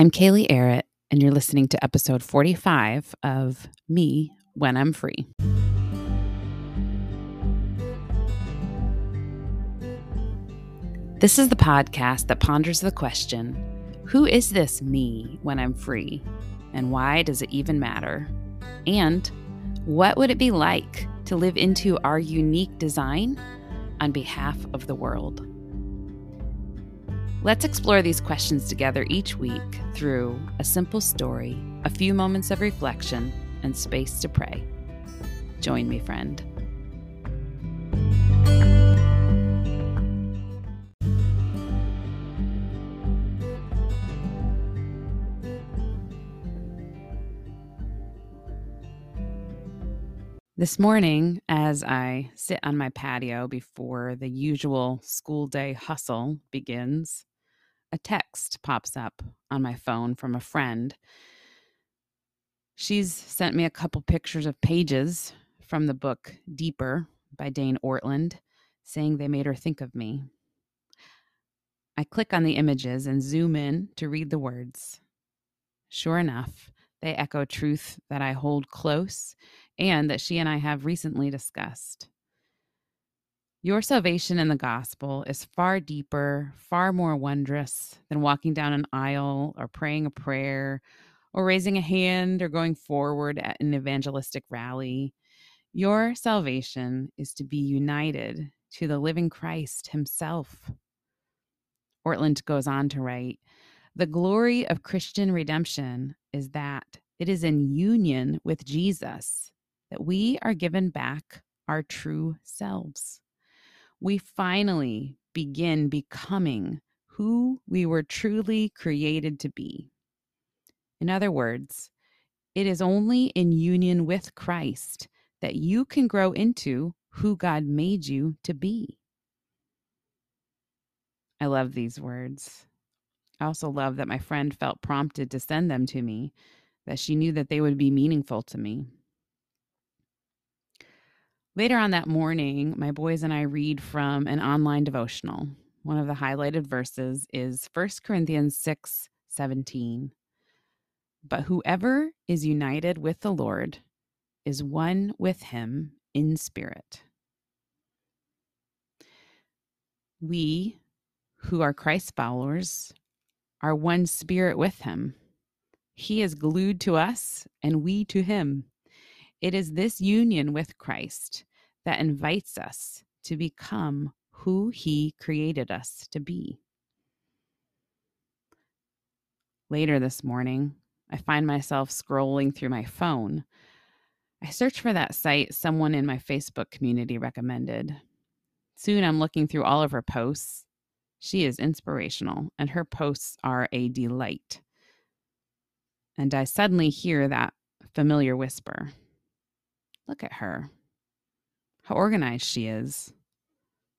I'm Kaylee Arrett, and you're listening to episode 45 of Me When I'm Free. This is the podcast that ponders the question Who is this me when I'm free? And why does it even matter? And what would it be like to live into our unique design on behalf of the world? Let's explore these questions together each week through a simple story, a few moments of reflection, and space to pray. Join me, friend. This morning, as I sit on my patio before the usual school day hustle begins, a text pops up on my phone from a friend. She's sent me a couple pictures of pages from the book Deeper by Dane Ortlund, saying they made her think of me. I click on the images and zoom in to read the words. Sure enough, they echo truth that I hold close and that she and I have recently discussed. Your salvation in the gospel is far deeper, far more wondrous than walking down an aisle or praying a prayer or raising a hand or going forward at an evangelistic rally. Your salvation is to be united to the living Christ himself. Ortlund goes on to write The glory of Christian redemption is that it is in union with Jesus that we are given back our true selves. We finally begin becoming who we were truly created to be. In other words, it is only in union with Christ that you can grow into who God made you to be. I love these words. I also love that my friend felt prompted to send them to me, that she knew that they would be meaningful to me. Later on that morning, my boys and I read from an online devotional. One of the highlighted verses is 1 Corinthians 6 17. But whoever is united with the Lord is one with him in spirit. We, who are Christ followers, are one spirit with him. He is glued to us and we to him. It is this union with Christ that invites us to become who He created us to be. Later this morning, I find myself scrolling through my phone. I search for that site someone in my Facebook community recommended. Soon I'm looking through all of her posts. She is inspirational, and her posts are a delight. And I suddenly hear that familiar whisper Look at her. How organized she is.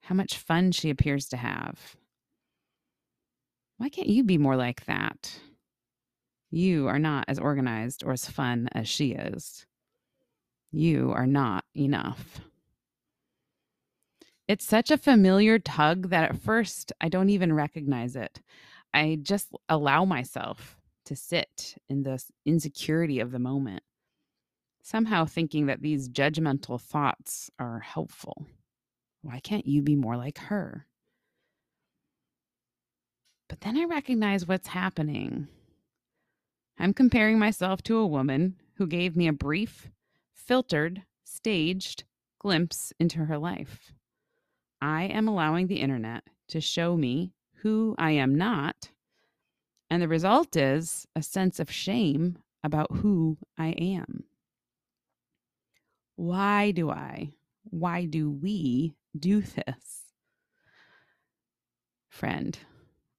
How much fun she appears to have. Why can't you be more like that? You are not as organized or as fun as she is. You are not enough. It's such a familiar tug that at first I don't even recognize it. I just allow myself to sit in the insecurity of the moment somehow thinking that these judgmental thoughts are helpful. Why can't you be more like her? But then I recognize what's happening. I'm comparing myself to a woman who gave me a brief, filtered, staged glimpse into her life. I am allowing the internet to show me who I am not. And the result is a sense of shame about who I am. Why do I? Why do we do this? Friend,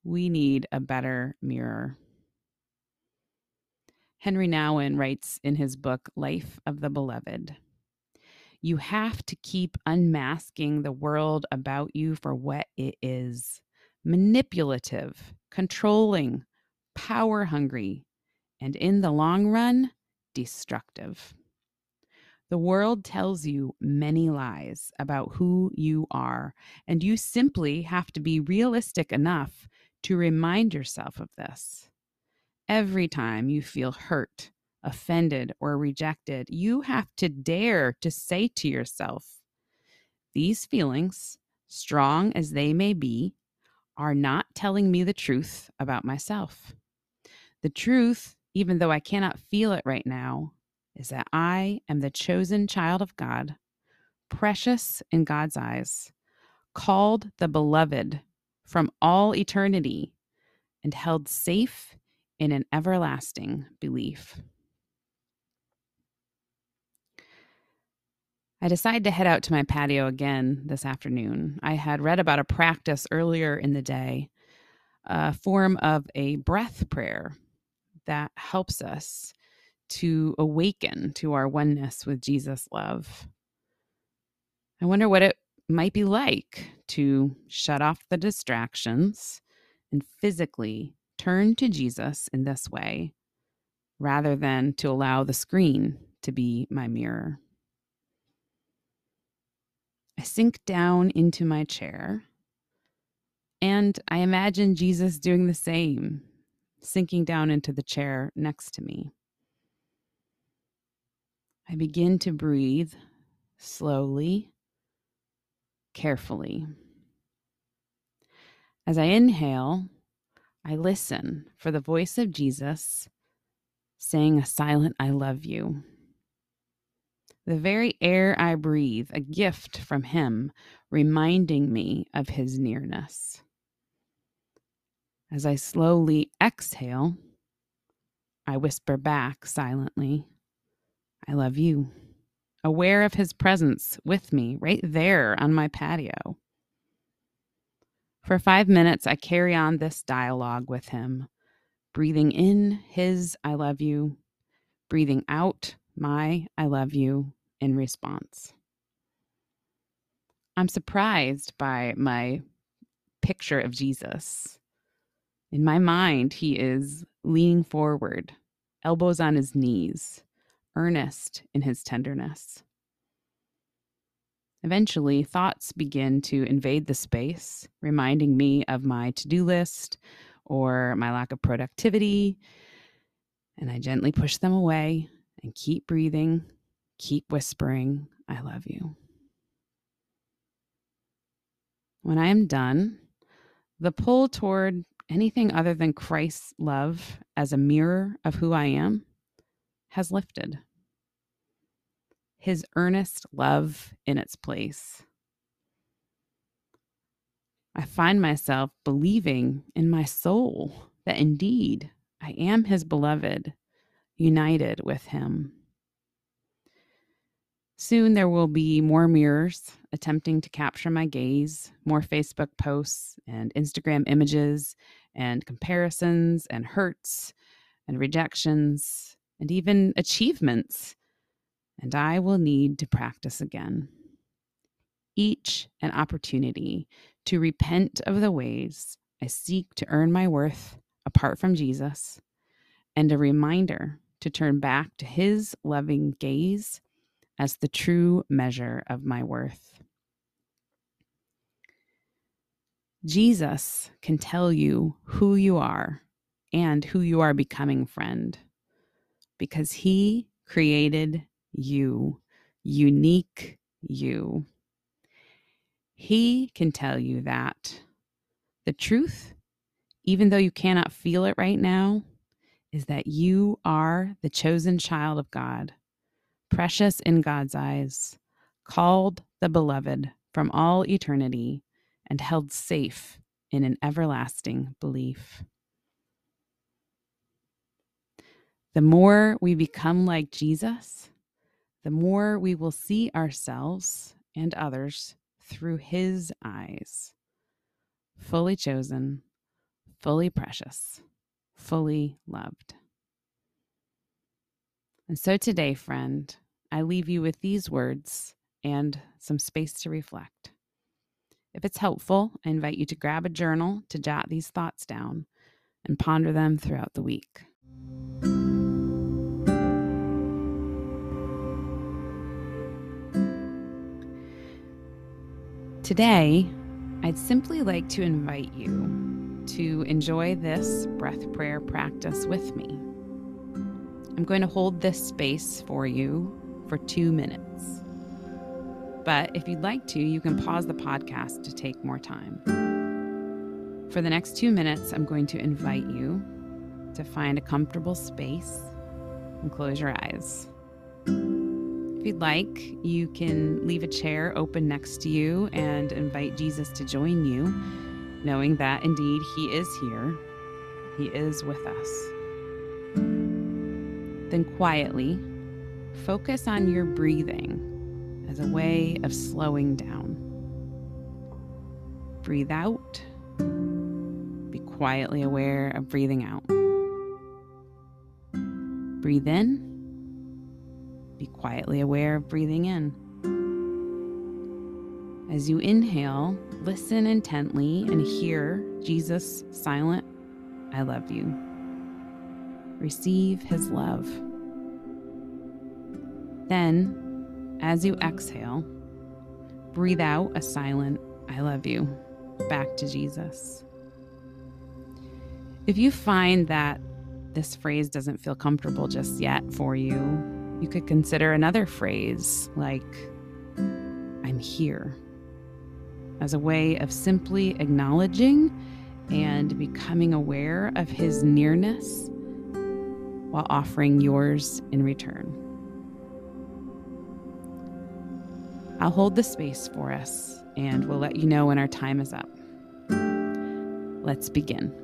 we need a better mirror. Henri Nouwen writes in his book, Life of the Beloved You have to keep unmasking the world about you for what it is manipulative, controlling, power hungry, and in the long run, destructive. The world tells you many lies about who you are, and you simply have to be realistic enough to remind yourself of this. every time you feel hurt, offended, or rejected, you have to dare to say to yourself, These feelings, strong as they may be, are not telling me the truth about myself. The truth, even though I cannot feel it right now, is that I am the chosen child of God, precious in God's eyes, called the beloved from all eternity, and held safe in an everlasting belief. I decided to head out to my patio again this afternoon. I had read about a practice earlier in the day, a form of a breath prayer that helps us to awaken to our oneness with Jesus' love. I wonder what it might be like to shut off the distractions and physically turn to Jesus in this way rather than to allow the screen to be my mirror. I sink down into my chair and I imagine Jesus doing the same, sinking down into the chair next to me. I begin to breathe slowly, carefully. As I inhale, I listen for the voice of Jesus saying a silent, I love you. The very air I breathe, a gift from Him, reminding me of His nearness. As I slowly exhale, I whisper back silently, I love you, aware of his presence with me right there on my patio. For five minutes, I carry on this dialogue with him, breathing in his I love you, breathing out my I love you in response. I'm surprised by my picture of Jesus. In my mind, he is leaning forward, elbows on his knees, earnest in his tenderness. Eventually, thoughts begin to invade the space, reminding me of my to do list or my lack of productivity. And I gently push them away and keep breathing, keep whispering, I love you. When I am done, the pull toward anything other than Christ's love as a mirror of who I am has lifted. His earnest love in its place. I find myself believing in my soul that indeed I am his beloved, united with him. Soon there will be more mirrors attempting to capture my gaze, more Facebook posts and Instagram images and comparisons and hurts and rejections and even achievements, and I will need to practice again. Each an opportunity to repent of the ways I seek to earn my worth apart from Jesus, and a reminder to turn back to his loving gaze as the true measure of my worth. Jesus can tell you who you are and who you are becoming, friend because He created you, unique you. He can tell you that. The truth, even though you cannot feel it right now, is that you are the chosen child of God, precious in God's eyes, called the beloved from all eternity, and held safe in an everlasting belief. The more we become like Jesus, the more we will see ourselves and others through his eyes. Fully chosen, fully precious, fully loved. And so today, friend, I leave you with these words and some space to reflect. If it's helpful, I invite you to grab a journal to jot these thoughts down and ponder them throughout the week. Today, I'd simply like to invite you to enjoy this breath prayer practice with me. I'm going to hold this space for you for two minutes. But if you'd like to, you can pause the podcast to take more time. For the next two minutes, I'm going to invite you to find a comfortable space and close your eyes. If you'd like, you can leave a chair open next to you and invite Jesus to join you, knowing that indeed He is here, He is with us. Then quietly focus on your breathing as a way of slowing down. Breathe out. Be quietly aware of breathing out. Breathe in. Be quietly aware of breathing in. As you inhale, listen intently and hear Jesus' silent, I love you. Receive his love. Then, as you exhale, breathe out a silent, I love you, back to Jesus. If you find that this phrase doesn't feel comfortable just yet for you, you could consider another phrase like, I'm here, as a way of simply acknowledging and becoming aware of his nearness while offering yours in return. I'll hold the space for us and we'll let you know when our time is up. Let's begin.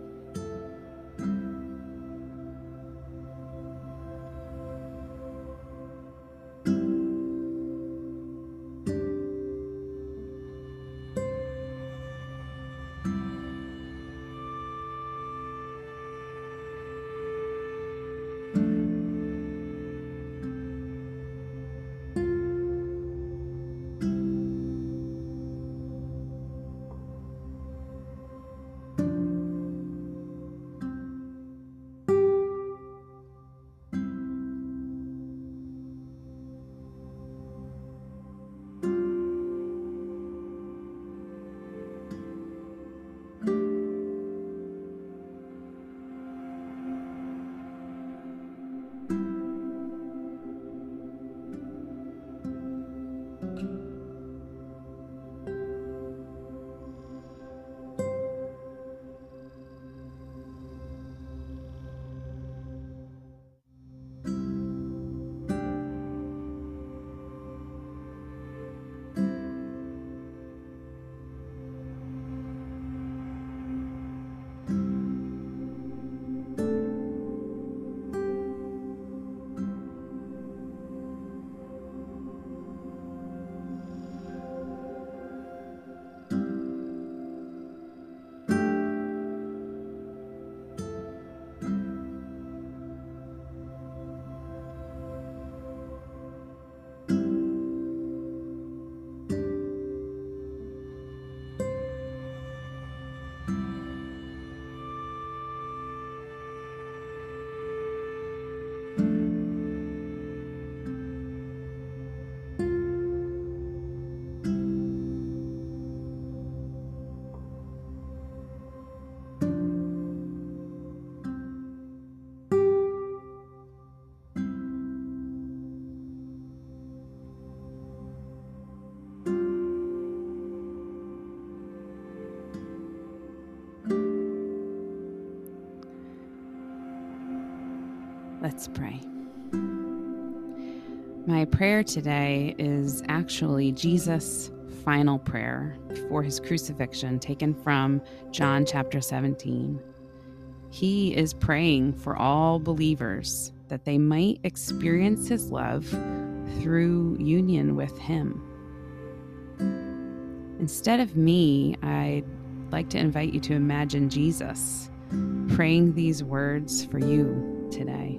Let's pray. My prayer today is actually Jesus' final prayer before his crucifixion, taken from John chapter 17. He is praying for all believers that they might experience his love through union with him. Instead of me, I'd like to invite you to imagine Jesus praying these words for you today.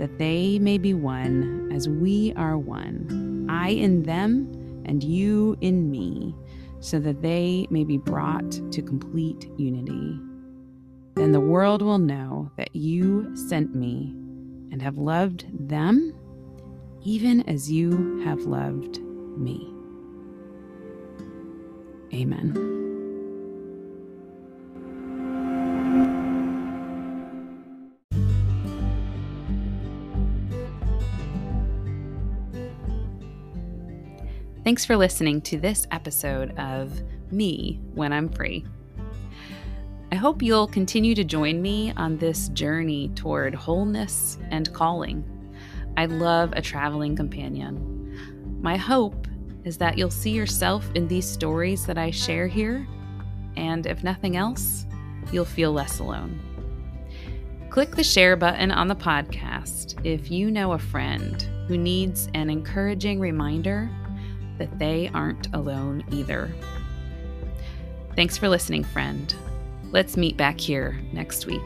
that they may be one as we are one, I in them and you in me, so that they may be brought to complete unity. Then the world will know that you sent me and have loved them even as you have loved me. Amen. Thanks for listening to this episode of Me When I'm Free. I hope you'll continue to join me on this journey toward wholeness and calling. I love a traveling companion. My hope is that you'll see yourself in these stories that I share here, and if nothing else, you'll feel less alone. Click the share button on the podcast if you know a friend who needs an encouraging reminder that they aren't alone either. Thanks for listening, friend. Let's meet back here next week.